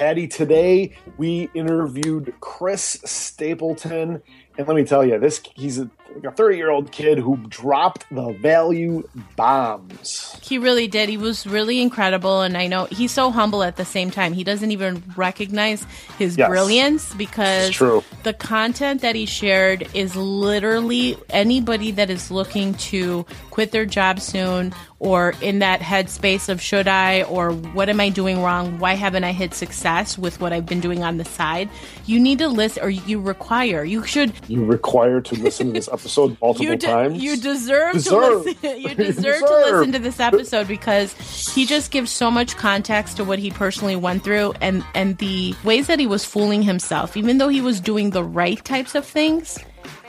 Patty. Today we interviewed Chris Stapleton, and let me tell you, this he's a like a 30 year old kid who dropped the value bombs. He really did. He was really incredible. And I know he's so humble at the same time. He doesn't even recognize his Yes. brilliance because It's true. The content that he shared is literally anybody that is looking to quit their job soon or in that headspace of should I or what am I doing wrong? Why haven't I hit success with what I've been doing on the side? You need to listen or you require, you should You require to listen to this episode multiple you, de- times. you deserve, Deserve. to listen. You You deserve, to listen to this episode because he just gives so much context to what he personally went through and and the ways that he was fooling himself. Even though he was doing the right types of things,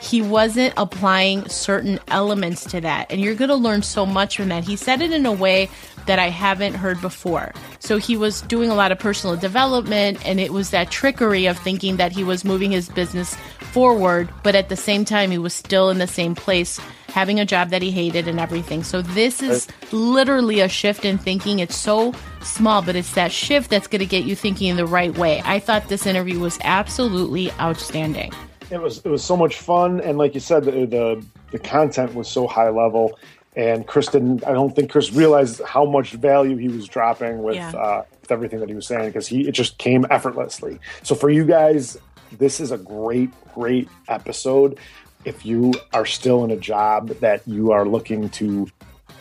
he wasn't applying certain elements to that. And you're going to learn so much from that. He said it in a way that I haven't heard before. So he was doing a lot of personal development, and it was that trickery of thinking that he was moving his business forward, but at the same time, he was still in the same place, having a job that he hated and everything. So this is literally a shift in thinking. It's so small, but it's that shift that's going to get you thinking in the right way. I thought this interview was absolutely outstanding. It was it was so much fun, and like you said, the the, the content was so high level. And Chris didn't. I don't think Chris realized how much value he was dropping with, Yeah. uh, with everything that he was saying because he it just came effortlessly. So for you guys, this is a great, great episode. If you are still in a job that you are looking to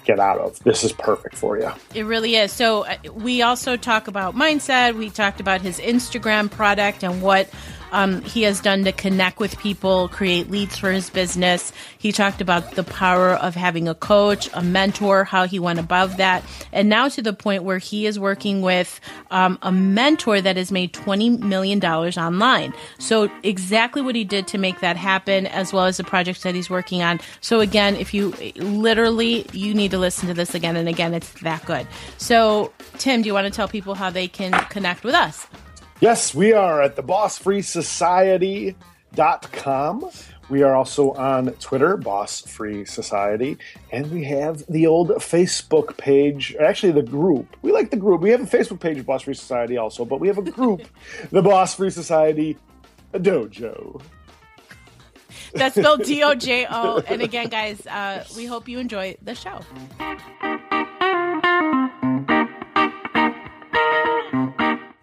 get out of, this is perfect for you. It really is. So uh, we also talk about mindset. We talked about his Instagram product and what um, he has done to connect with people, create leads for his business. He talked about the power of having a coach, a mentor, how he went above that, and now to the point where he is working with um, a mentor that has made twenty million dollars online. So exactly what he did to make that happen, as well as the projects that he's working on. So again, if you literally you need to listen to this again and again, it's that good. So Tim, do you want to tell people how they can connect with us? Yes, we are at the bossfreesociety.com. We are also on Twitter, Boss Free Society, and we have the old Facebook page, or actually the group. We like the group. We have a Facebook page, Boss Free Society, also, but we have a group, the Boss Free Society Dojo. That's spelled D O J O. And again, guys, uh, we hope you enjoy the show.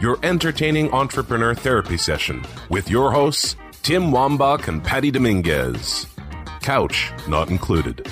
your entertaining entrepreneur therapy session with your hosts, Tim Wambach and Patty Dominguez. Couch not included.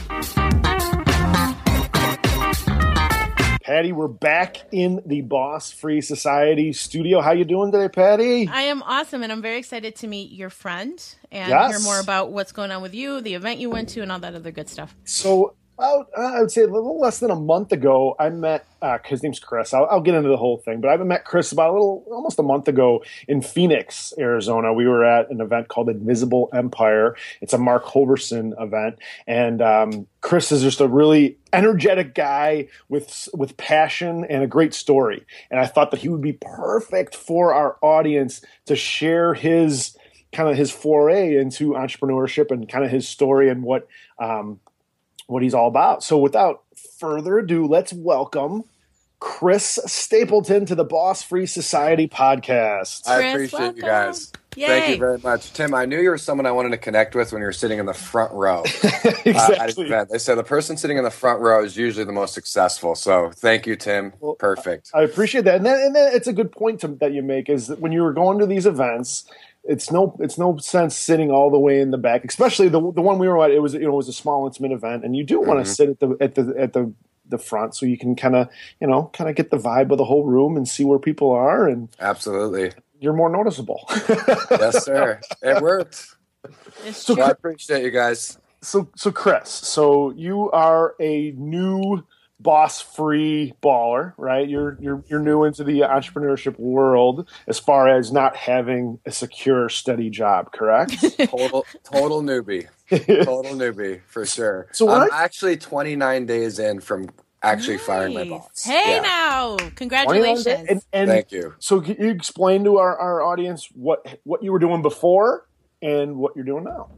Patty, we're back in the Boss Free Society studio. How you doing today, Patty? I am awesome, and I'm very excited to meet your friend and Yes. hear more about what's going on with you, the event you went to, and all that other good stuff. So about uh, I would say a little less than a month ago, I met uh, his name's Chris. I'll, I'll get into the whole thing, but I met Chris about a little almost a month ago in Phoenix, Arizona. We were at an event called Invisible Empire. It's a Mark Hoverson event, and um, Chris is just a really energetic guy with with passion and a great story. And I thought that he would be perfect for our audience to share his kind of his foray into entrepreneurship and kind of his story and what um, what he's all about. So without further ado, let's welcome Chris Stapleton to the Boss Free Society podcast. I Chris, appreciate you guys. Yay. Thank you very much, Tim. I knew you were someone I wanted to connect with when you were sitting in the front row uh, exactly. event. They said the person sitting in the front row is usually the most successful. So thank you, Tim. Well, Perfect. I appreciate that, and then, and then it's a good point to, that you make is that when you were going to these events, it's no it's no sense sitting all the way in the back, especially the the one we were at. It was you know it was a small intimate event, and you do want to Mhm. sit at the at the at the the front so you can kind of you know kind of get the vibe of the whole room and see where people are, and Absolutely. you're more noticeable. Yes, sir. it worked. It's So Well, I appreciate you guys. so so Chris, so you are a new boss free baller, right? You're you're you're new into the entrepreneurship world as far as not having a secure, steady job, correct? total total newbie. Total newbie for sure. So I'm what- actually 29 days in from actually firing my boss. Hey Yeah. now, congratulations. And, and Thank you. So can you explain to our, our audience what what you were doing before and what you're doing now?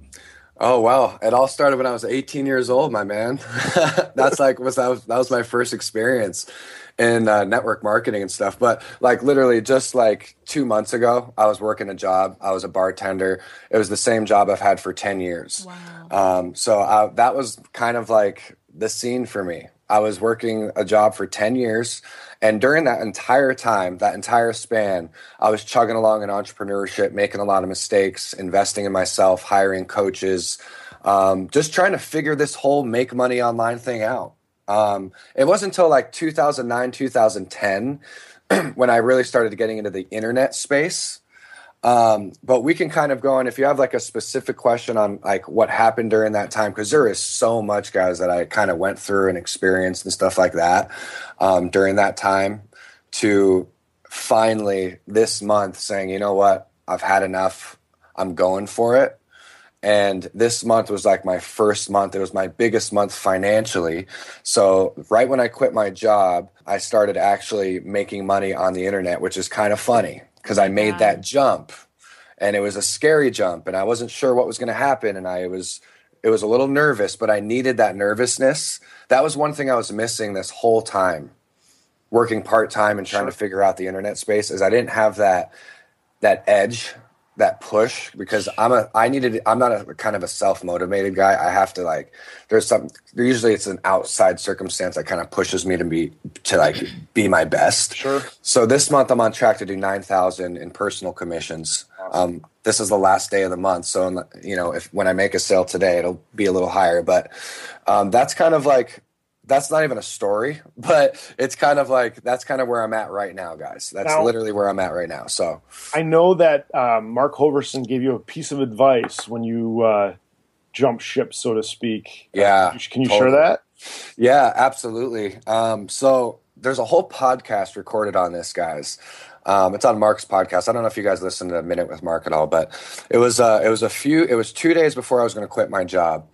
Oh wow! It all started when I was 18 years old, my man. That's like was that was that was my first experience in uh, network marketing and stuff. But like literally, just like two months ago, I was working a job. I was a bartender. It was the same job I've had for 10 years. Wow. Um, so I, that was kind of like the scene for me. I was working a job for 10 years. And during that entire time, that entire span, I was chugging along in entrepreneurship, making a lot of mistakes, investing in myself, hiring coaches, um, just trying to figure this whole make money online thing out. Um, it wasn't until like 2009, 2010 when I really started getting into the internet space. Um, but we can kind of go on if you have like a specific question on like what happened during that time, because there is so much, guys, that I kind of went through and experienced and stuff like that um, during that time to finally this month saying, you know what, I've had enough. I'm going for it. And this month was like my first month. It was my biggest month financially. So, right when I quit my job, I started actually making money on the internet, which is kind of funny because I made that jump and it was a scary jump and I wasn't sure what was going to happen. And I was, it was a little nervous, but I needed that nervousness. That was one thing I was missing this whole time working part time and trying Sure. to figure out the internet space is I didn't have that that edge, that push because I'm a I needed I'm not a kind of a self-motivated guy. I have to like there's some usually it's an outside circumstance that kind of pushes me to be to like be my best. Sure. So this month I'm on track to do 9,000 in personal commissions. Um, this is the last day of the month, so you know if when I make a sale today, it'll be a little higher. But um, that's kind of like that's not even a story, but it's kind of like that's kind of where I'm at right now, guys. That's Now- literally where I'm at right now. So I know that um, Mark Hoverson gave you a piece of advice when you uh, jumped ship, so to speak. Uh, Yeah, can you totally. share that? Yeah, absolutely. Um, so there's a whole podcast recorded on this, guys. Um, it's on Mark's podcast. I don't know if you guys listened to a minute with Mark at all, but it was uh, it was a few. It was two days before I was going to quit my job,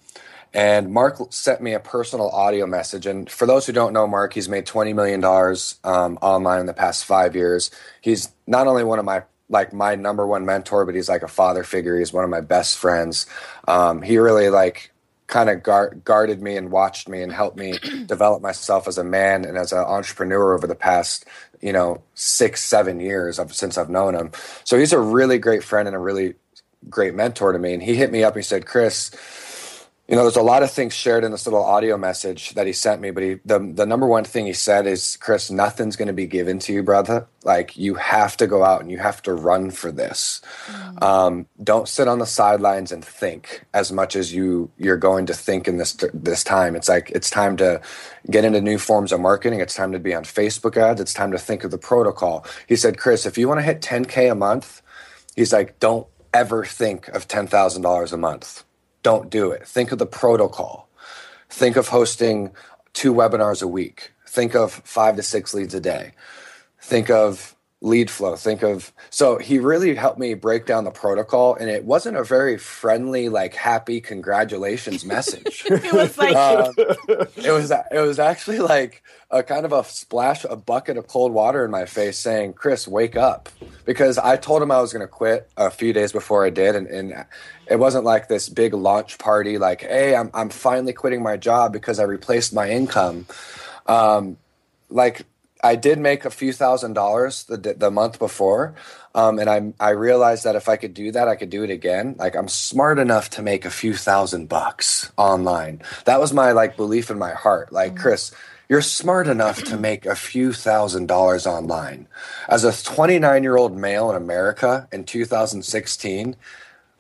and Mark sent me a personal audio message. And for those who don't know Mark, he's made twenty million dollars um, online in the past five years. He's not only one of my like my number one mentor, but he's like a father figure. He's one of my best friends. Um, he really like kind of guard, guarded me and watched me and helped me develop myself as a man and as an entrepreneur over the past you know six seven years of, since i've known him so he's a really great friend and a really great mentor to me and he hit me up and he said chris you know there's a lot of things shared in this little audio message that he sent me but he the, the number one thing he said is chris nothing's going to be given to you brother. Like you have to go out and you have to run for this. Um, don't sit on the sidelines and think as much as you you're going to think in this this time. It's like it's time to get into new forms of marketing. It's time to be on facebook ads. It's time to think of the protocol. He said chris if you want to hit 10k a month he's like don't ever think of $10000 a month don't do it. Think of the protocol. Think of hosting two webinars a week. Think of five to six leads a day. Think of lead flow. Think of so he really helped me break down the protocol and it wasn't a very friendly like happy congratulations message. It was like um, it was it was actually like a kind of a splash a bucket of cold water in my face saying chris wake up. Because i told him i was going to quit a few days before i did and, and it wasn't like this big launch party like hey i'm, I'm finally quitting my job because i replaced my income. Um, like I did make a few thousand dollars the the month before, um, and I I realized that if I could do that, I could do it again. Like I'm smart enough to make a few thousand bucks online. That was my like belief in my heart. Like Chris, you're smart enough to make a few thousand dollars online. As a 29 year old male in America in 2016,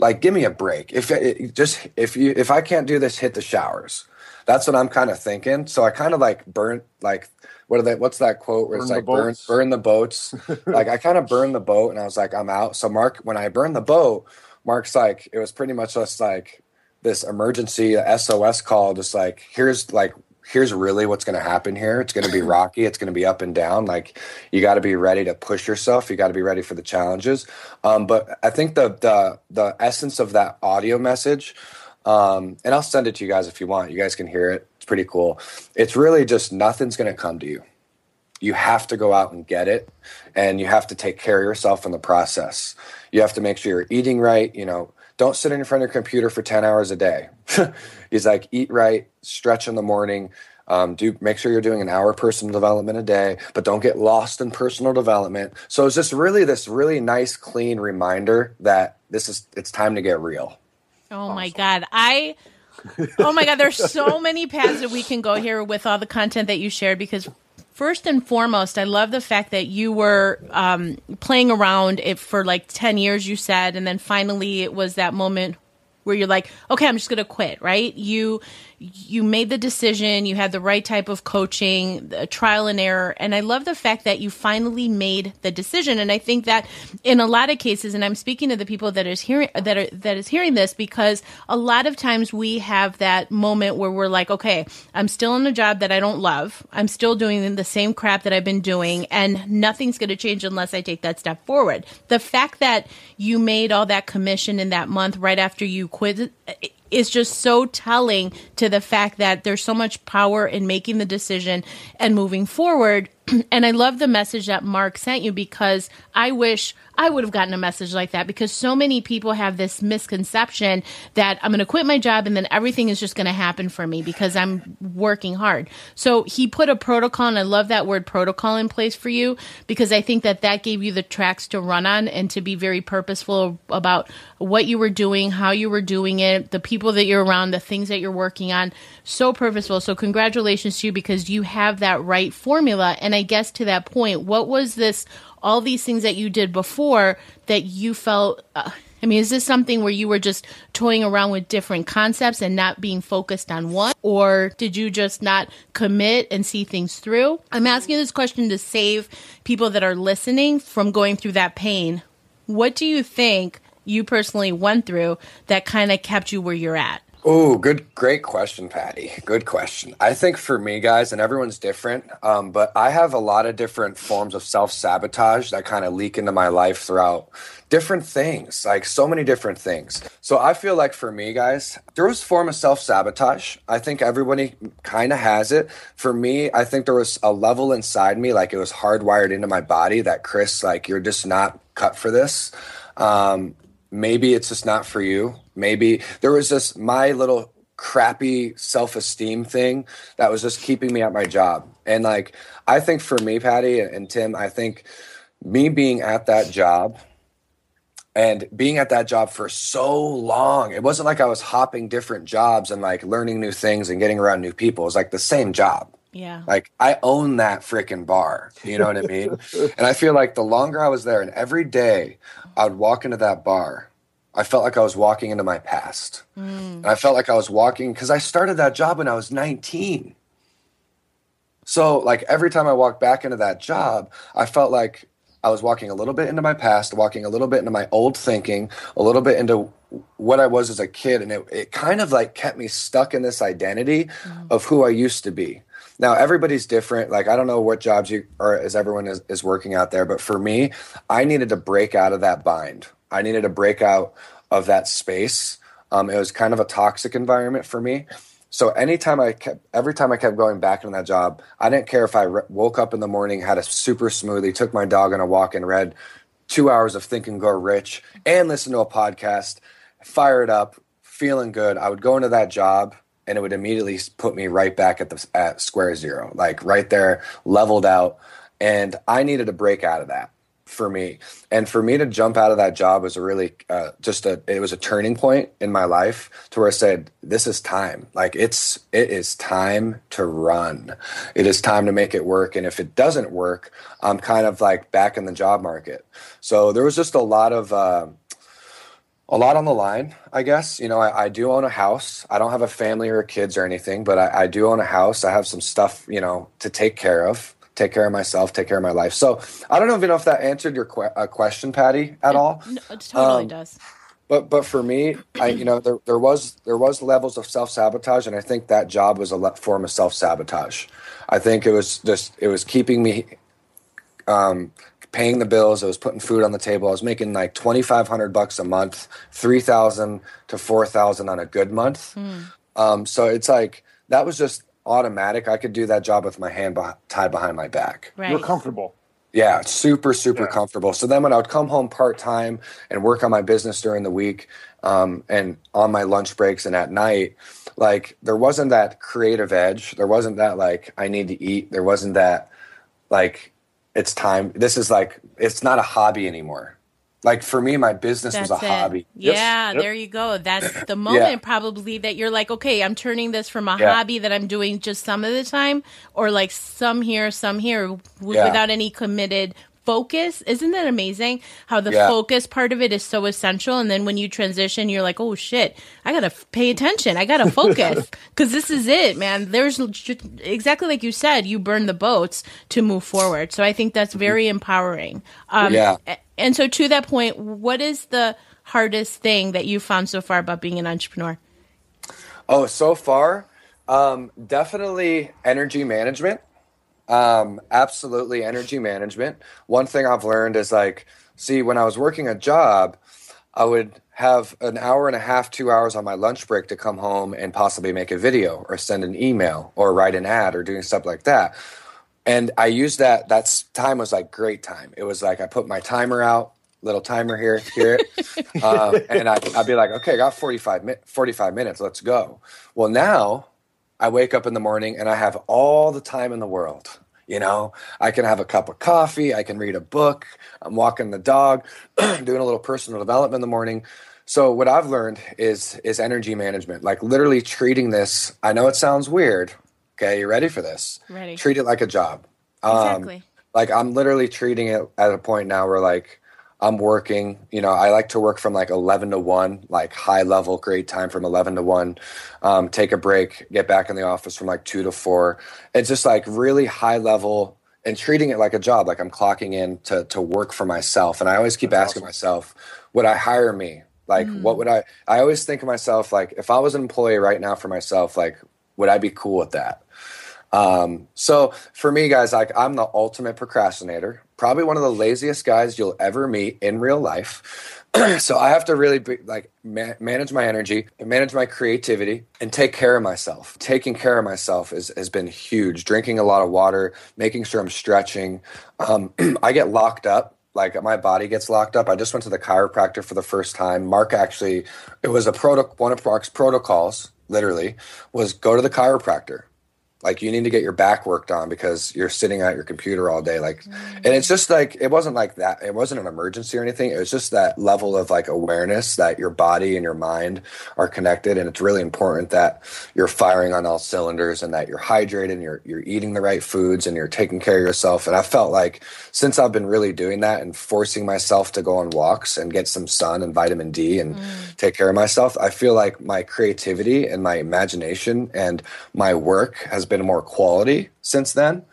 like give me a break. If it, just if you if I can't do this, hit the showers. That's what I'm kind of thinking. So I kind of like burnt like what are they? What's that quote where it's Burn the like burn burn the boats? like I kind of burned the boat, and I was like, I'm out. So Mark, when I burned the boat, Mark's like, it was pretty much just like this emergency SOS call, just like here's like here's really what's going to happen here. It's going to be rocky. It's going to be up and down. Like you got to be ready to push yourself. You got to be ready for the challenges. Um, but I think the the the essence of that audio message, um, and I'll send it to you guys if you want. You guys can hear it. Pretty cool. It's really just nothing's going to come to you. You have to go out and get it, and you have to take care of yourself in the process. You have to make sure you're eating right. You know, don't sit in front of your computer for 10 hours a day. He's like, eat right, stretch in the morning, um, do make sure you're doing an hour personal development a day, but don't get lost in personal development. So it's just really this really nice, clean reminder that this is it's time to get real. Oh awesome. my god, I. oh my god, there's so many paths that we can go here with all the content that you shared because first and foremost, I love the fact that you were um, playing around it for like 10 years, you said, and then finally it was that moment where you're like, okay, I'm just going to quit, right? You you made the decision, you had the right type of coaching, trial and error, and I love the fact that you finally made the decision. And I think that in a lot of cases, and I'm speaking to the people that is hearing that are that is hearing this because a lot of times we have that moment where we're like, okay, I'm still in a job that I don't love, I'm still doing the same crap that I've been doing, and nothing's going to change unless I take that step forward. The fact that you made all that commission in that month right after you quit is just so telling to the fact that there's so much power in making the decision and moving forward. and I love the message that Mark sent you because I wish I would have gotten a message like that because so many people have this misconception that I'm going to quit my job and then everything is just going to happen for me because I'm working hard. So he put a protocol, and I love that word protocol in place for you because I think that that gave you the tracks to run on and to be very purposeful about what you were doing, how you were doing it, the people that you're around, the things that you're working on. So purposeful. So congratulations to you because you have that right formula. And I guess to that point, what was this? all these things that you did before that you felt uh, I mean, is this something where you were just toying around with different concepts and not being focused on one? Or did you just not commit and see things through? I'm asking this question to save people that are listening from going through that pain. What do you think you personally went through that kind of kept you where you're at? Oh, good, great question, Patty. Good question. I think for me, guys, and everyone's different, um, but I have a lot of different forms of self sabotage that kind of leak into my life throughout different things, like so many different things. So I feel like for me, guys, there was a form of self sabotage. I think everybody kind of has it. For me, I think there was a level inside me, like it was hardwired into my body that Chris, like you're just not cut for this. Um, maybe it's just not for you. Maybe there was just my little crappy self esteem thing that was just keeping me at my job. And like, I think for me, Patty and Tim, I think me being at that job and being at that job for so long, it wasn't like I was hopping different jobs and like learning new things and getting around new people. It was like the same job. Yeah. Like I own that freaking bar. You know what I mean? and I feel like the longer I was there and every day I would walk into that bar, I felt like I was walking into my past. Mm. And I felt like I was walking because I started that job when I was 19. So, like, every time I walked back into that job, I felt like I was walking a little bit into my past, walking a little bit into my old thinking, a little bit into what I was as a kid. And it, it kind of like kept me stuck in this identity mm. of who I used to be. Now everybody's different. Like I don't know what jobs you or as everyone is, is working out there, but for me, I needed to break out of that bind. I needed to break out of that space. Um, it was kind of a toxic environment for me. So anytime I kept, every time I kept going back into that job, I didn't care if I re- woke up in the morning, had a super smoothie, took my dog on a walk, and read two hours of Think and Grow Rich, and listened to a podcast, fired up, feeling good. I would go into that job and it would immediately put me right back at the at square zero, like right there, leveled out. And I needed to break out of that for me. And for me to jump out of that job was a really uh, just a it was a turning point in my life to where I said, "This is time. Like it's it is time to run. It is time to make it work. And if it doesn't work, I'm kind of like back in the job market." So there was just a lot of. Uh, a lot on the line, I guess. You know, I, I, do own a house. I don't have a family or kids or anything, but I, I, do own a house. I have some stuff, you know, to take care of, take care of myself, take care of my life. So I don't even know if that answered your que- uh, question, Patty, at all. No, it totally um, does. but but for me, I you know there there was there was levels of self sabotage, and I think that job was a le- form of self sabotage. I think it was just it was keeping me um, paying the bills. I was putting food on the table. I was making like twenty five hundred bucks a month, three thousand to four thousand on a good month. Um, so it's like that was just automatic. I could do that job with my hand beh- tied behind my back. Right. You're comfortable. Yeah, super, super Yeah. comfortable. So then when I would come home part time and work on my business during the week um, and on my lunch breaks and at night, like there wasn't that creative edge. There wasn't that like I need to eat. There wasn't that like it's time. This is like it's not a hobby anymore. Like for me, my business That's was a it. hobby. Yeah, Yep. there you go. That's the moment probably that you're like, okay, I'm turning this from a Yeah. hobby that I'm doing just some of the time, or like some here, some here, w- Yeah. without any committed focus. Isn't that amazing? How the Yeah. focus part of it is so essential, and then when you transition, you're like, oh shit, I gotta f- pay attention. I gotta focus because this is it, man. There's ju- exactly like you said, you burn the boats to move forward. So I think that's very empowering. Um, Yeah. And so, to that point, what is the hardest thing that you found so far about being an entrepreneur? Oh, so far, um, definitely energy management. Um, absolutely energy management. One thing I've learned is like, see, when I was working a job, I would have an hour and a half, two hours on my lunch break to come home and possibly make a video or send an email or write an ad or doing stuff like that. And I used that, that time was like great time. It was like I put my timer out, little timer here, hear it. um, and I, I'd be like, okay, I got 45, mi- 45 minutes, let's go. Well, now I wake up in the morning and I have all the time in the world. You know, I can have a cup of coffee, I can read a book, I'm walking the dog, doing a little personal development in the morning. So what I've learned is is energy management, like literally treating this. I know it sounds weird. Okay, you ready for this? Ready. Treat it like a job. Um, Exactly. like I'm literally treating it at a point now where like I'm working, you know, I like to work from like 11 to 1, like high level, great time from 11 to 1. Um, take a break, get back in the office from like 2 to 4. It's just like really high level and treating it like a job, like I'm clocking in to, to work for myself. And I always keep That's asking awesome. myself, would I hire me? Like, what would I, I always think of myself, like, if I was an employee right now for myself, like, would I be cool with that? Um, so for me, guys, like I'm the ultimate procrastinator, probably one of the laziest guys you'll ever meet in real life. so I have to really be, like ma- manage my energy, manage my creativity, and take care of myself. Taking care of myself is, has been huge. Drinking a lot of water, making sure I'm stretching. Um, I get locked up. Like my body gets locked up. I just went to the chiropractor for the first time. Mark actually, it was a proto- one of Mark's protocols. Literally, was go to the chiropractor like you need to get your back worked on because you're sitting at your computer all day like and it's mm-hmm. just like it wasn't like that it wasn't an emergency or anything it was just that level of like awareness that your body and your mind are connected and it's really important that you're firing on all cylinders and that you're hydrated and you're you're eating the right foods and you're taking care of yourself and I felt like since I've been really doing that and forcing myself to go on walks and get some sun and vitamin D and mm. take care of myself I feel like my creativity and my imagination and my work has been more quality since then.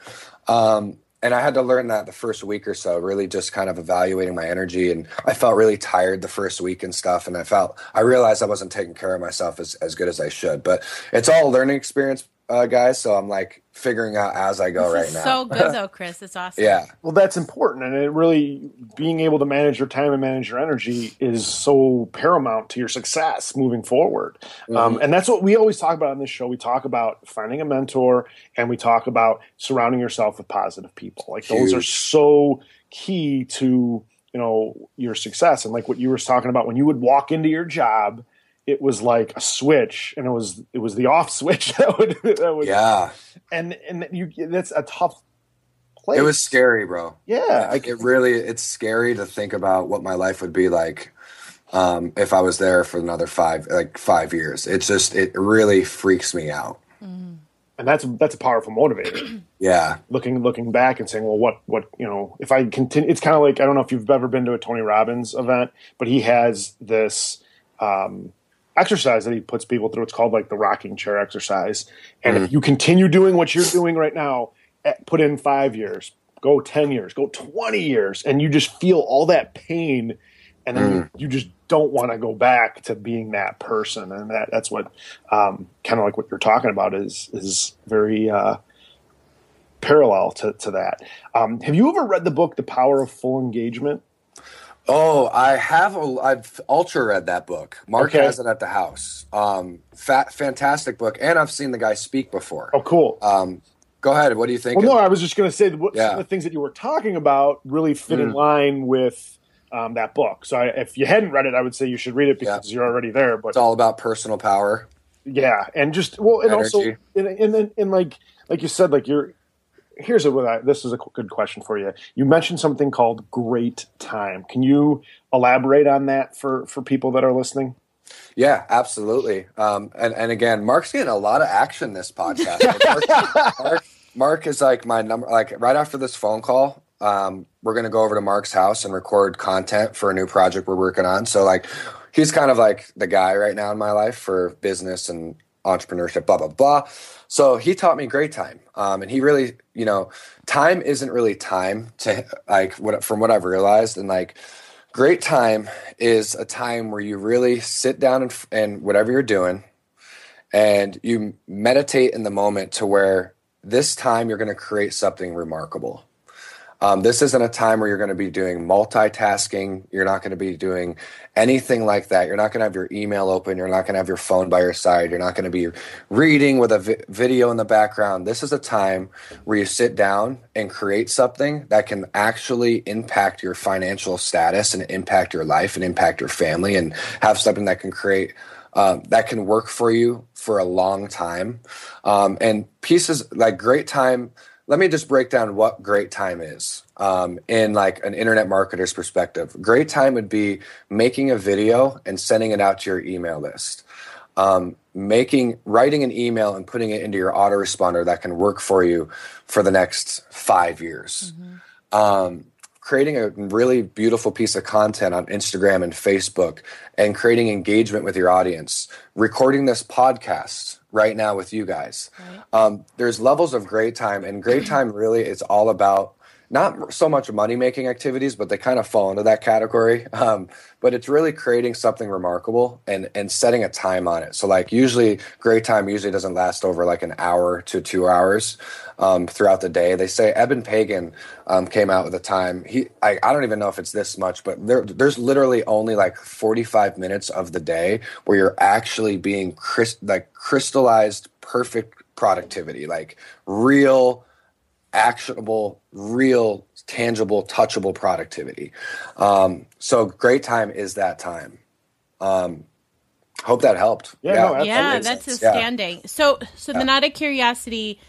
Um, and I had to learn that the first week or so, really just kind of evaluating my energy. And I felt really tired the first week and stuff. And I felt, I realized I wasn't taking care of myself as, as good as I should. But it's all a learning experience, uh, guys. So I'm like figuring out as I go This right is now. so good, though, Chris. It's awesome. yeah. Well, that's important, and it really being able to manage your time and manage your energy is so paramount to your success moving forward. Um, and that's what we always talk about on this show. We talk about finding a mentor, and we talk about surrounding yourself with positive people. Like those are so key to you know your success. And like what you were talking about, when you would walk into your job. It was like a switch, and it was it was the off switch that would that would Yeah. and and you that's a tough place. It was scary, bro. yeah. I, Like it really, it's scary to think about what my life would be like um, if I was there for another five, like five years. It's just, it really freaks me out. and that's that's a powerful motivator. Yeah. looking looking back and saying, well, what what you know, if I continue, it's kind of like I don't know if you've ever been to a Tony Robbins event, but he has this um, exercise that he puts people through. It's called like the rocking chair exercise, and if you continue doing what you're doing right now, eh, put in five years, go ten years, go twenty years, and you just feel all that pain and then you, you just don't want to go back to being that person, and that that's what um, kind of like what you're talking about is is very uh, parallel to to that. Um, have you ever read the book The Power of Full Engagement? Oh, I have. A, I've ultra read that book. Mark Okay. has it at the house. Um, fat, fantastic book, and I've seen the guy speak before. Oh, cool. Um, go ahead. What do you think? Well, no, I was just going to say what, some of the things that you were talking about really fit in Mm. line with um, that book. So I, if you hadn't read it, I would say you should read it because you're already there. But it's all about personal power. yeah, and just well, and also, and, and and and like like you said, like you're. Here's a what I, this is a good question for you. You mentioned something called great time. Can you elaborate on that for for people that are listening? Yeah, absolutely. Um, and and again, Mark's getting a lot of action this podcast. Mark, Mark, Mark is like my number. Like right after this phone call, um, we're gonna go over to Mark's house and record content for a new project we're working on. So like, he's kind of like the guy right now in my life for business and entrepreneurship. Blah blah blah. So he taught me great time, um, and he really, you know, time isn't really time to like what from what I've realized, and like great time is a time where you really sit down and, and whatever you're doing and you meditate in the moment to where this time you're going to create something remarkable um, this isn't a time where you're going to be doing multitasking. You're not going to be doing anything like that. You're not going to have your email open. You're not going to have your phone by your side. You're not going to be reading with a vi- video in the background. This is a time where you sit down and create something that can actually impact your financial status and impact your life and impact your family and have something that can create um, that can work for you for a long time. Um, and pieces like great time let me just break down what great time is um, in like an internet marketer's perspective. Great time would be making a video and sending it out to your email list. Um, making writing an email and putting it into your autoresponder that can work for you for the next five years. Um, creating a really beautiful piece of content on instagram and facebook and creating engagement with your audience. Recording this podcast right now with you guys. Um, there's levels of great time and great time really is all about not so much money making activities but they kind of fall into that category. Um, but it's really creating something remarkable and and setting a time on it. So like usually great time usually doesn't last over like an hour to two hours um, throughout the day. They say eben pagan um, came out with a time. He I, I don't even know if it's this much but there, there's literally only like 45 minutes of the day where you're actually being like crystallized perfect productivity like real actionable, real, tangible, touchable productivity. Um, so great time is that time. Um, hope that helped. Yeah, no, that yeah, makes that's sense. Yeah. outstanding. So, so then out of curiosity,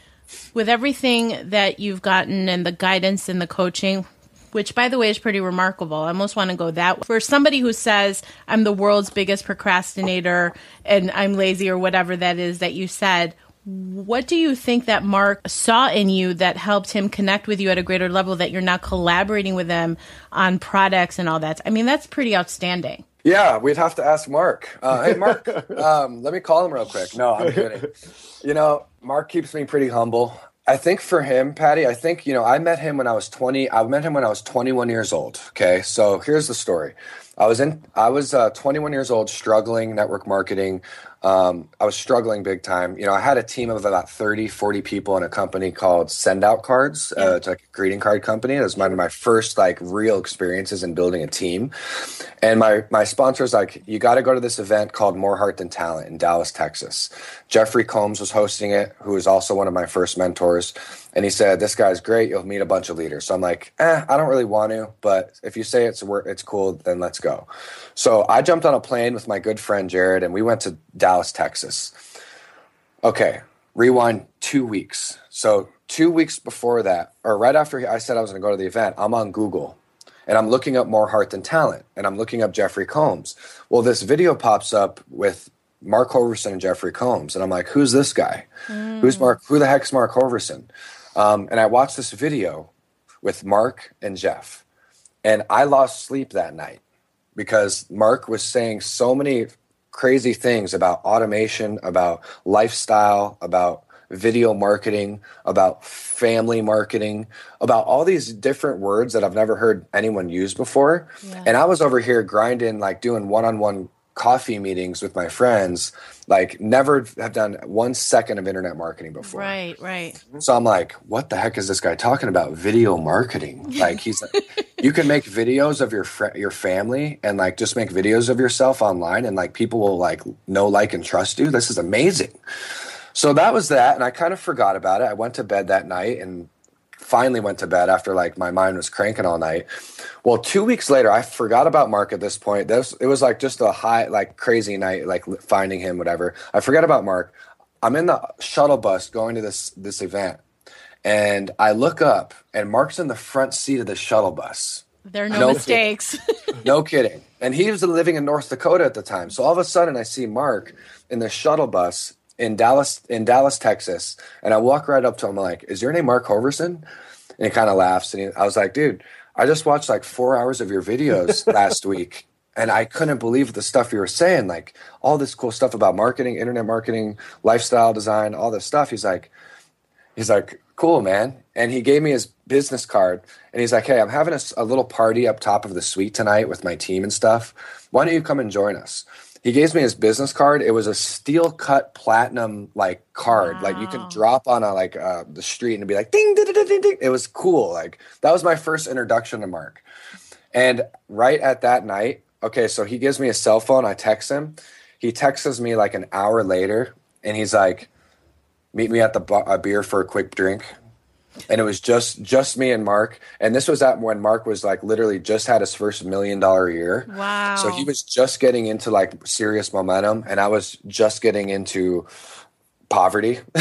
with everything that you've gotten and the guidance and the coaching, which by the way is pretty remarkable. I almost want to go that way. for somebody who says I'm the world's biggest procrastinator and I'm lazy or whatever that is that you said. What do you think that Mark saw in you that helped him connect with you at a greater level that you're now collaborating with him on products and all that? I mean, that's pretty outstanding. Yeah, we'd have to ask Mark. Uh, hey, Mark, um, let me call him real quick. No, I'm kidding. You know, Mark keeps me pretty humble. I think for him, Patty, I think, you know, I met him when I was 20. I met him when I was 21 years old. Okay. So here's the story. I was in, I was uh, 21 years old, struggling network marketing. Um, I was struggling big time. You know, I had a team of about 30, 40 people in a company called Send Out Cards. Uh, it's like a greeting card company. It was one of my first like real experiences in building a team. And my my sponsor was like, you got to go to this event called More Heart Than Talent in Dallas, Texas. Jeffrey Combs was hosting it, who was also one of my first mentors. And he said, "This guy's great. You'll meet a bunch of leaders." So I'm like, "Eh, I don't really want to, but if you say it's it's cool, then let's go." So I jumped on a plane with my good friend Jared, and we went to Dallas, Texas. Okay, rewind two weeks. So two weeks before that, or right after I said I was going to go to the event, I'm on Google and I'm looking up more heart than talent, and I'm looking up Jeffrey Combs. Well, this video pops up with Mark Hoverson and Jeffrey Combs, and I'm like, who's this guy? Who's Mark? Who the heck's Mark Hoverson? Um, and I watched this video with Mark and Jeff, and I lost sleep that night because Mark was saying so many crazy things about automation, about lifestyle, about video marketing, about family marketing, about all these different words that I've never heard anyone use before. Yeah. And I was over here grinding, like doing one on one coffee meetings with my friends, like never have done one second of internet marketing before. Right, right. So I'm like, what the heck is this guy talking about? Video marketing. Like he's you can make videos of your fr- your family and like just make videos of yourself online and like people will like know, like, and trust you. This is amazing. So that was that, and I kind of forgot about it. I went to bed that night and finally went to bed after like my mind was cranking all night. Well, two weeks later, I forgot about Mark at this point. This it was like just a high, like crazy night, like finding him, whatever. I forget about Mark. I'm in the shuttle bus going to this this event, and I look up, and Mark's in the front seat of the shuttle bus. There are no, no mistakes. no kidding. And he was living in North Dakota at the time. So all of a sudden, I see Mark in the shuttle bus in Dallas, in Dallas, Texas, and I walk right up to him like, "Is your name Mark Hoverson?" And he kind of laughs, and he, I was like, "Dude, I just watched like four hours of your videos last week." And I couldn't believe the stuff you were saying, like all this cool stuff about marketing, internet marketing, lifestyle design, all this stuff. He's like, he's like, cool, man. And he gave me his business card and he's like, hey, I'm having a, a, little party up top of the suite tonight with my team and stuff. Why don't you come and join us? he gave me his business card. It was a steel cut platinum like card, wow. like you can drop on a like uh, the street and be like ding, ding ding ding ding. It was cool. Like that was my first introduction to Mark. And right at that night, okay, so he gives me a cell phone. I text him. He texts me like an hour later, and he's like, "Meet me at the bar, a beer for a quick drink." and it was just just me and Mark. And this was at when Mark was like literally just had his first million dollar year. Wow! So he was just getting into like serious momentum, and I was just getting into poverty.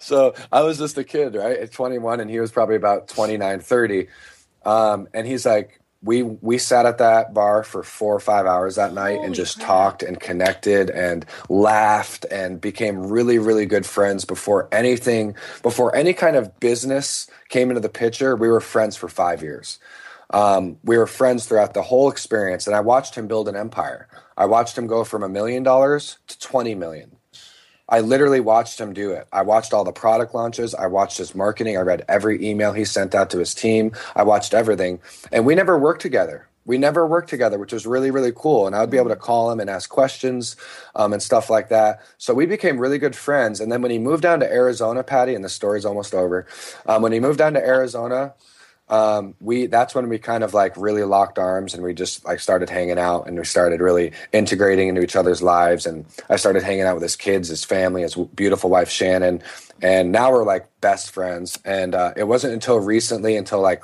so I was just a kid, right, at 21, and he was probably about 29, 30. Um, and he's like, we we sat at that bar for four or five hours that night Holy and just crap. talked and connected and laughed and became really really good friends before anything before any kind of business came into the picture. We were friends for five years. Um, we were friends throughout the whole experience and i watched him build an empire. I watched him go from a million dollars to 20 million I literally watched him do it. I watched all the product launches. I watched his marketing. I read every email he sent out to his team. I watched everything. And we never worked together. We never worked together, which was really, really cool. And I would be able to call him and ask questions um, and stuff like that. So we became really good friends. And then when he moved down to Arizona, Patty, and the story's almost over, um, when he moved down to Arizona, um, we that's when we kind of like really locked arms and we just like started hanging out and we started really integrating into each other's lives and I started hanging out with his kids, his family, his beautiful wife Shannon, and now we're like best friends. And uh, it wasn't until recently, until like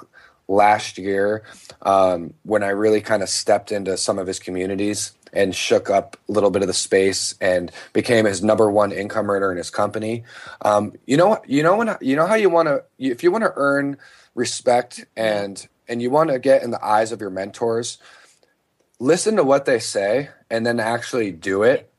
last year, um, when I really kind of stepped into some of his communities and shook up a little bit of the space and became his number one income earner in his company. Um, you know, you know when you know how you want to if you want to earn respect and and you want to get in the eyes of your mentors. Listen to what they say and then actually do it.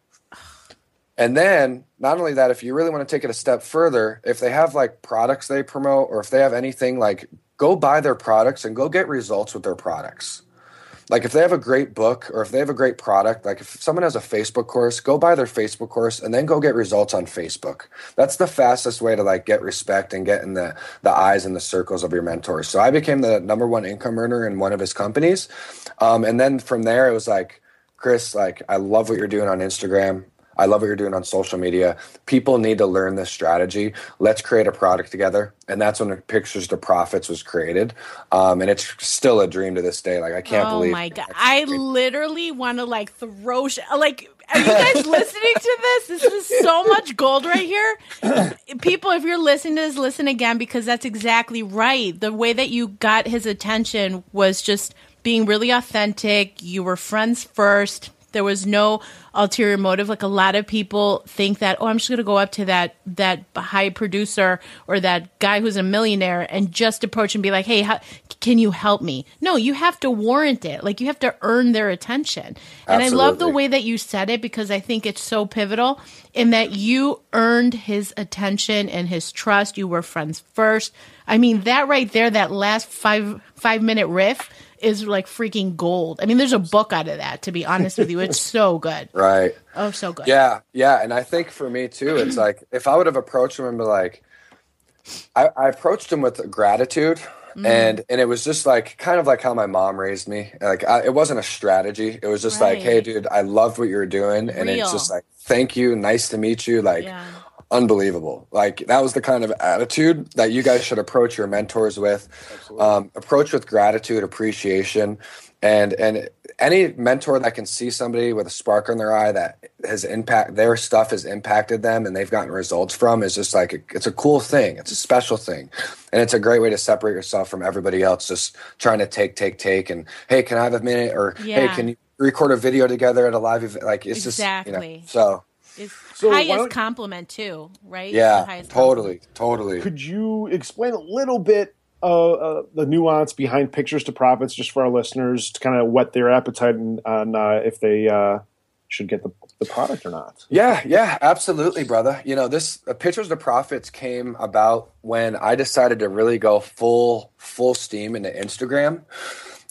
And then not only that if you really want to take it a step further if they have like products they promote or if they have anything like go buy their products and go get results with their products like if they have a great book or if they have a great product like if someone has a facebook course go buy their facebook course and then go get results on facebook. That's the fastest way to like get respect and get in the the eyes and the circles of your mentors. So i became the number one income earner in one of his companies. Um, and then from there it was like chris like i love what you're doing on instagram I love what you're doing on social media. People need to learn this strategy. Let's create a product together. And that's when Pictures to Profits was created. Um, and it's still a dream to this day. Like, I can't oh believe. Oh my God. I literally want to like throw, sh- like, are you guys listening to this? This is so much gold right here. People, if you're listening to this, listen again because that's exactly right. The way that you got his attention was just being really authentic. You were friends first there was no ulterior motive. Like a lot of people think that, oh, I'm just going to go up to that that high producer or that guy who's a millionaire and just approach and be like, hey, how, can you help me? No, you have to warrant it. Like you have to earn their attention. And Absolutely. I love the way that you said it because I think it's so pivotal in that you earned his attention and his trust. You were friends first. I mean, that right there, that last five five minute riff is like freaking gold. I mean, there's a book out of that. To be honest with you, it's so good. Right. Oh, so good. Yeah, yeah, and I think for me too, it's like if I would have approached him and be like, I, I approached him with gratitude, mm. and and it was just like kind of like how my mom raised me. Like I, it wasn't a strategy. It was just right. like, hey, dude, I loved what you were doing, and Real. it's just like, thank you, nice to meet you, like. Yeah unbelievable. Like that was the kind of attitude that you guys should approach your mentors with. Um, approach with gratitude, appreciation, and and any mentor that can see somebody with a spark in their eye that has impact their stuff has impacted them and they've gotten results from is just like a, it's a cool thing. It's a special thing, and it's a great way to separate yourself from everybody else. Just trying to take, take, take, and hey, can I have a minute? Or yeah. hey, can you record a video together at a live event? Like it's exactly. just you know, so is so highest compliment too, right? Yeah, totally, compliment. totally. Could you explain a little bit uh, uh, the nuance behind pictures to profits, just for our listeners to kind of whet their appetite and, on uh, if they uh, should get the, the product or not? Yeah, yeah, absolutely, brother. You know, this uh, pictures to profits came about when I decided to really go full full steam into Instagram.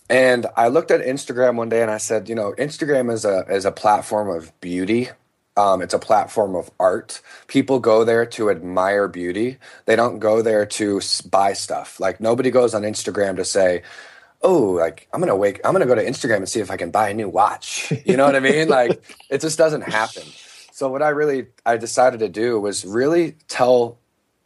And I looked at Instagram one day and I said, you know, Instagram is a is a platform of beauty um, it's a platform of art. People go there to admire beauty. They don't go there to buy stuff. Like nobody goes on Instagram to say, "Oh, like I'm gonna wake. I'm gonna go to Instagram and see if I can buy a new watch." You know what I mean? like it just doesn't happen. So what I really I decided to do was really tell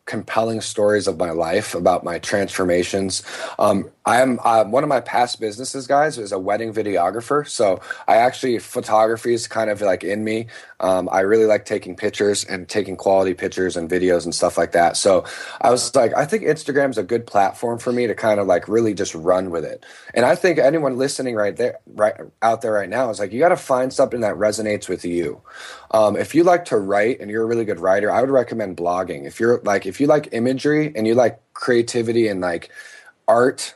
compelling stories of my life about my transformations. Um, I'm uh, one of my past businesses, guys, is a wedding videographer. So I actually photography is kind of like in me. Um, I really like taking pictures and taking quality pictures and videos and stuff like that. So I was like, I think Instagram's a good platform for me to kind of like really just run with it. And I think anyone listening right there, right out there right now is like, you got to find something that resonates with you. Um, if you like to write and you're a really good writer, I would recommend blogging. If you're like, if you like imagery and you like creativity and like art,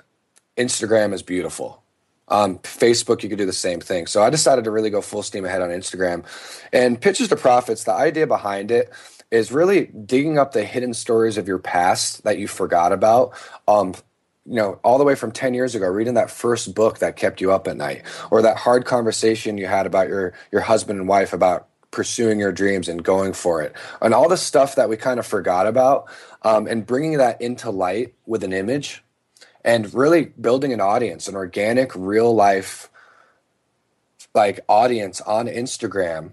Instagram is beautiful. Um, Facebook, you could do the same thing. So I decided to really go full steam ahead on Instagram. And Pictures to Profits, the idea behind it is really digging up the hidden stories of your past that you forgot about. Um, you know, all the way from 10 years ago, reading that first book that kept you up at night, or that hard conversation you had about your your husband and wife about pursuing your dreams and going for it, and all the stuff that we kind of forgot about, um, and bringing that into light with an image and really building an audience, an organic, real life like audience on Instagram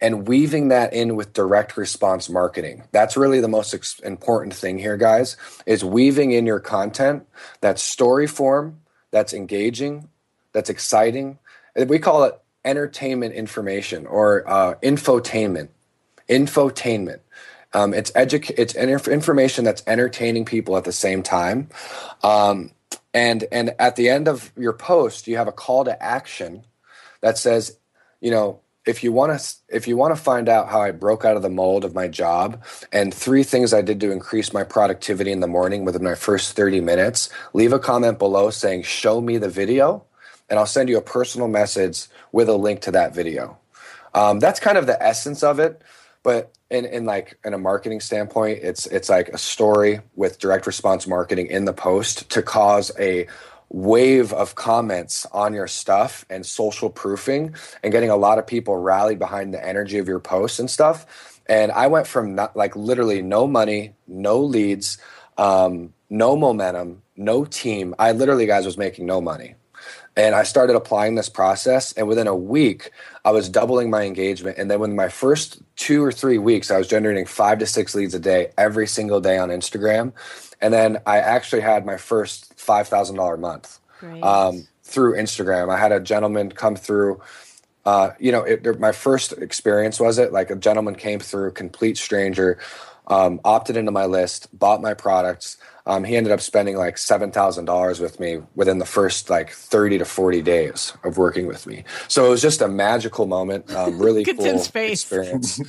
and weaving that in with direct response marketing. That's really the most ex- important thing here, guys, is weaving in your content that's story form, that's engaging, that's exciting. We call it entertainment information or uh, infotainment. Infotainment. Um, it's edu- it's information that's entertaining people at the same time. Um, and and at the end of your post, you have a call to action that says, you know, if you want to if you want to find out how I broke out of the mold of my job and three things I did to increase my productivity in the morning within my first 30 minutes, leave a comment below saying show me the video and I'll send you a personal message with a link to that video. Um, that's kind of the essence of it. But in, in like in a marketing standpoint, it's it's like a story with direct response marketing in the post to cause a wave of comments on your stuff and social proofing and getting a lot of people rallied behind the energy of your posts and stuff. And I went from not, like literally no money, no leads, um, no momentum, no team. I literally, guys, was making no money. And I started applying this process. And within a week, I was doubling my engagement. And then within my first two or three weeks, I was generating five to six leads a day every single day on Instagram. And then I actually had my first $5,000 month um, through Instagram. I had a gentleman come through. Uh, you know, it, my first experience was it like a gentleman came through, complete stranger, um, opted into my list, bought my products. Um, he ended up spending like seven thousand dollars with me within the first like thirty to forty days of working with me. So it was just a magical moment, um, really cool experience.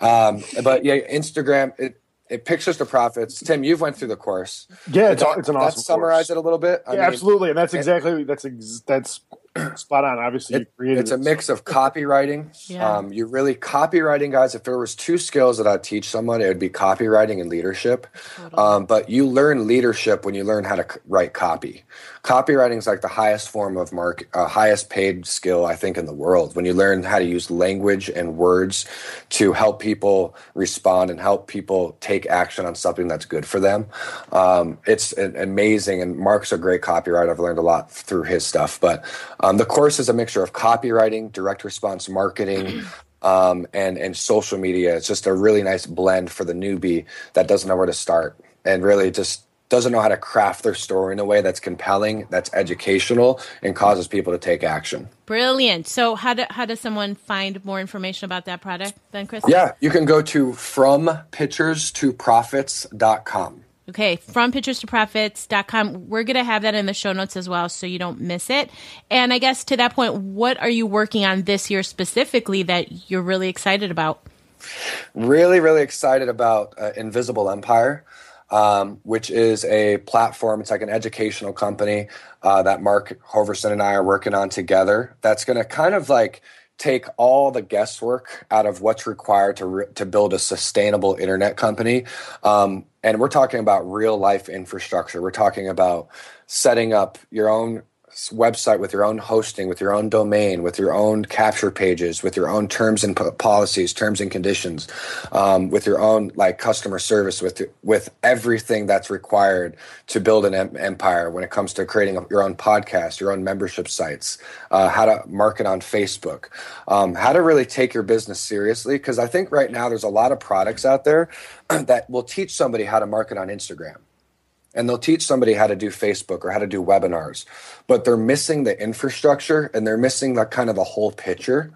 um, but yeah, Instagram. It, it pictures the profits. Tim, you've went through the course. Yeah, it's, it's an awesome. Summarize course. it a little bit. I yeah, mean, absolutely, and that's exactly that's ex- that's spot on. Obviously, it, it's a mix of copywriting. Yeah. Um, you really copywriting, guys. If there was two skills that I'd teach someone, it would be copywriting and leadership. Totally. Um, but you learn leadership when you learn how to write copy. Copywriting is like the highest form of mark, uh, highest paid skill I think in the world. When you learn how to use language and words to help people respond and help people take action on something that's good for them, um, it's amazing. And Mark's a great copywriter. I've learned a lot through his stuff. But um, the course is a mixture of copywriting, direct response marketing. Um, and and social media. It's just a really nice blend for the newbie that doesn't know where to start, and really just doesn't know how to craft their story in a way that's compelling, that's educational, and causes people to take action. Brilliant. So, how, do, how does someone find more information about that product then, Chris? Yeah, you can go to frompicturestoprofits.com. Okay, from pictures to profits.com. We're going to have that in the show notes as well so you don't miss it. And I guess to that point, what are you working on this year specifically that you're really excited about? Really, really excited about uh, Invisible Empire um, which is a platform. It's like an educational company uh, that Mark Hoverson and I are working on together. That's going to kind of like take all the guesswork out of what's required to re- to build a sustainable internet company. Um, and we're talking about real life infrastructure. We're talking about setting up your own website with your own hosting, with your own domain, with your own capture pages, with your own terms and policies, terms and conditions, um, with your own like customer service, with with everything that's required to build an em- empire. When it comes to creating a, your own podcast, your own membership sites, uh, how to market on Facebook, um, how to really take your business seriously. Because I think right now there's a lot of products out there that will teach somebody how to market on Instagram and they'll teach somebody how to do Facebook or how to do webinars, but they're missing the infrastructure and they're missing the kind of the whole picture.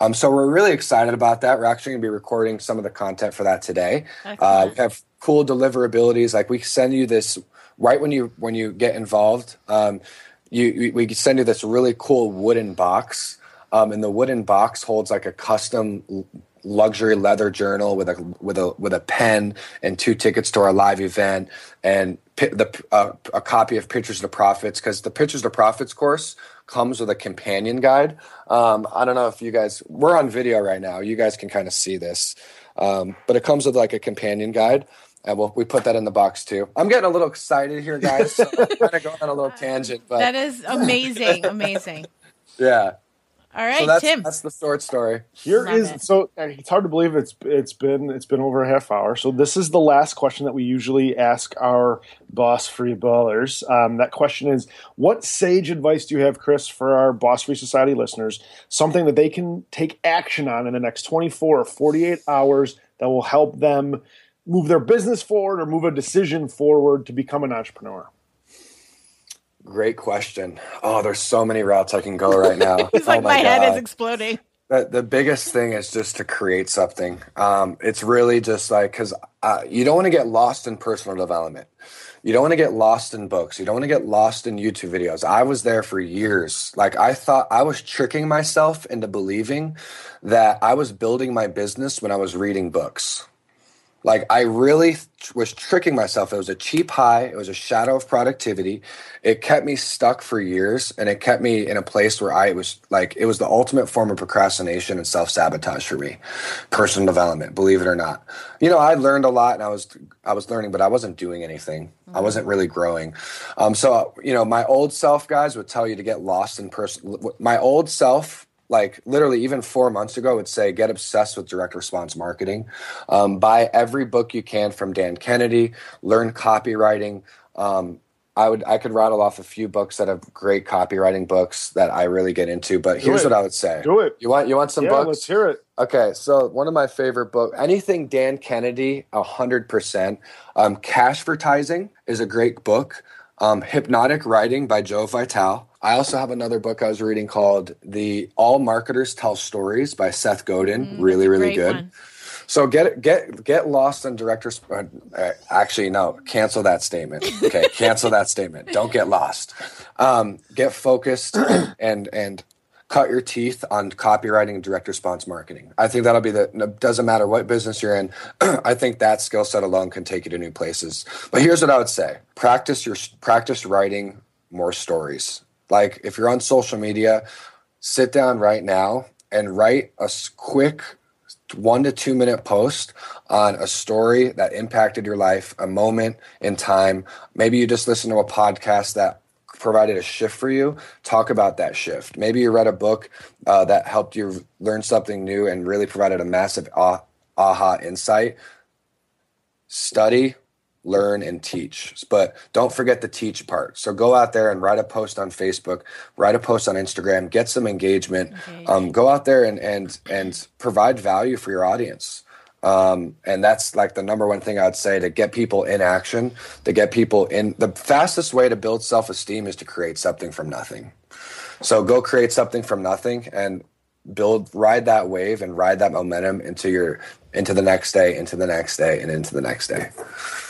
Um, so we're really excited about that. We're actually going to be recording some of the content for that today. Uh, we have cool deliverabilities. Like we send you this right when you when you get involved. Um, you we send you this really cool wooden box, um, and the wooden box holds like a custom luxury leather journal with a with a with a pen and two tickets to our live event and the uh, a copy of Pictures to Profits because the Pictures to Profits course comes with a companion guide. Um, I don't know if you guys we're on video right now. You guys can kind of see this, um, but it comes with like a companion guide. And we'll, we put that in the box too. I'm getting a little excited here, guys. So I'm kind of going on a little tangent, but that is amazing, amazing. yeah, all right, so that's, Tim. That's the short story. Here Love is it. so uh, it's hard to believe it's it's been it's been over a half hour. So this is the last question that we usually ask our boss free ballers. Um, that question is, what sage advice do you have, Chris, for our Boss Free Society listeners? Something that they can take action on in the next twenty four or forty eight hours that will help them move their business forward or move a decision forward to become an entrepreneur. Great question. Oh, there's so many routes I can go right now. Like, oh my, my head is exploding. The, the biggest thing is just to create something. Um, it's really just like, because uh, you don't want to get lost in personal development. You don't want to get lost in books. You don't want to get lost in YouTube videos. I was there for years. Like, I thought I was tricking myself into believing that I was building my business when I was reading books. Like I really was tricking myself. It was a cheap high. It was a shadow of productivity. It kept me stuck for years and it kept me in a place where I was like, it was the ultimate form of procrastination and self sabotage for me. Personal development, believe it or not. You know, I learned a lot and I was, I was learning, but I wasn't doing anything. Mm-hmm. I wasn't really growing. Um, so, you know, my old self guys would tell you to get lost in person. My old self like literally even four months ago would say get obsessed with direct response marketing. Um, buy every book you can from dan kennedy learn copywriting. Um, i would i could rattle off a few books that have great copywriting books that i really get into but Do here's it. what i would say. Do it. You want you want some yeah, books? let's hear it. Okay so one of my favorite books anything dan kennedy 100% um, cashvertising is a great book. Um, hypnotic writing by joe vitale I also have another book I was reading called The All Marketers Tell Stories by Seth Godin. Mm, really, really good. One. So get get get lost in directors. Uh, actually, no, cancel that statement. Okay, cancel that statement. Don't get lost. Um, get focused and and cut your teeth on copywriting and direct response marketing. I think that'll be the. Doesn't matter what business you're in. I think that skill set alone can take you to new places. But here's what I would say: practice your practice writing more stories Like if you're on social media, sit down right now and write a quick one to two minute post on a story that impacted your life, a moment in time. Maybe you just listen to a podcast that provided a shift for you. Talk about that shift. Maybe you read a book uh, that helped you learn something new and really provided a massive ah- aha insight. Study, learn and teach. But don't forget the teach part. So go out there and write a post on Facebook, write a post on Instagram, get some engagement. Okay. Um, go out there and and and provide value for your audience. Um, and that's like the number one thing I'd say to get people in action, to get people in. The fastest way to build self esteem is to create something from nothing. So go create something from nothing and build ride that wave and ride that momentum into your into the next day, into the next day, and into the next day.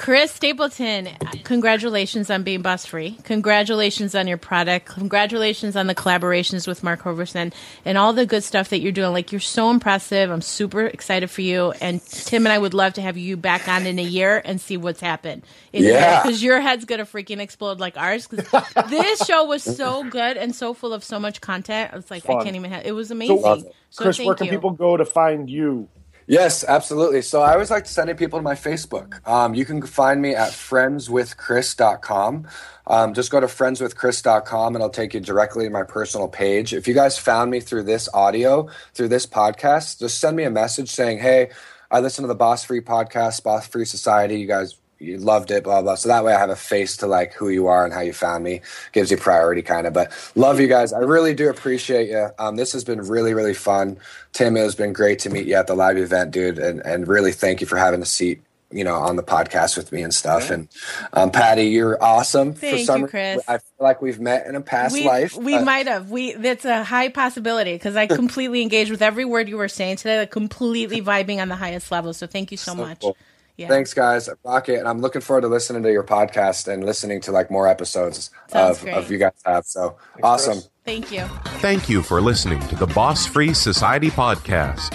Chris Stapleton, congratulations on being boss free. Congratulations on your product. Congratulations on the collaborations with Mark Hoverson and all the good stuff that you're doing. Like you're so impressive. I'm super excited for you. And Tim and I would love to have you back on in a year and see what's happened. yeah. Because your head's gonna freaking explode like ours. Because this show was so good and so full of so much content. It's like Fun. I can't even have. It was amazing. So, so Chris, where can you. people go to find you? Yes, absolutely. So I always like sending people to my Facebook. Um, you can find me at friendswithchris.com. Um, just go to friendswithchris.com and I'll take you directly to my personal page. If you guys found me through this audio, through this podcast, just send me a message saying, hey, I listen to the Boss Free podcast, Boss Free Society. You guys you loved it, blah blah. So that way I have a face to like who you are and how you found me. Gives you priority kind of. But love you guys. I really do appreciate you. Um, this has been really really fun. Tim, it has been great to meet you at the live event, dude, and and really thank you for having a seat. You know, on the podcast with me and stuff. Yeah. And um, Patty, you're awesome. Thank for some, you, Chris. I feel like we've met in a past we, life. We uh, might have. We that's a high possibility because I completely engaged with every word you were saying today. Like completely vibing on the highest level. So thank you so, so much. Cool. Yeah. Thanks, guys. Rock it. And I'm looking forward to listening to your podcast and listening to like more episodes of, of you guys have. So Thanks, awesome. Chris. Thank you. Thank you for listening to the Boss Free Society podcast.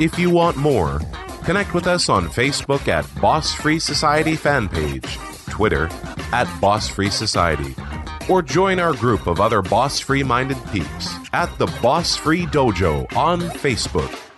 If you want more, connect with us on Facebook at Boss Free Society fan page, Twitter at Boss Free Society, or join our group of other boss free minded peeps at the Boss Free Dojo on Facebook.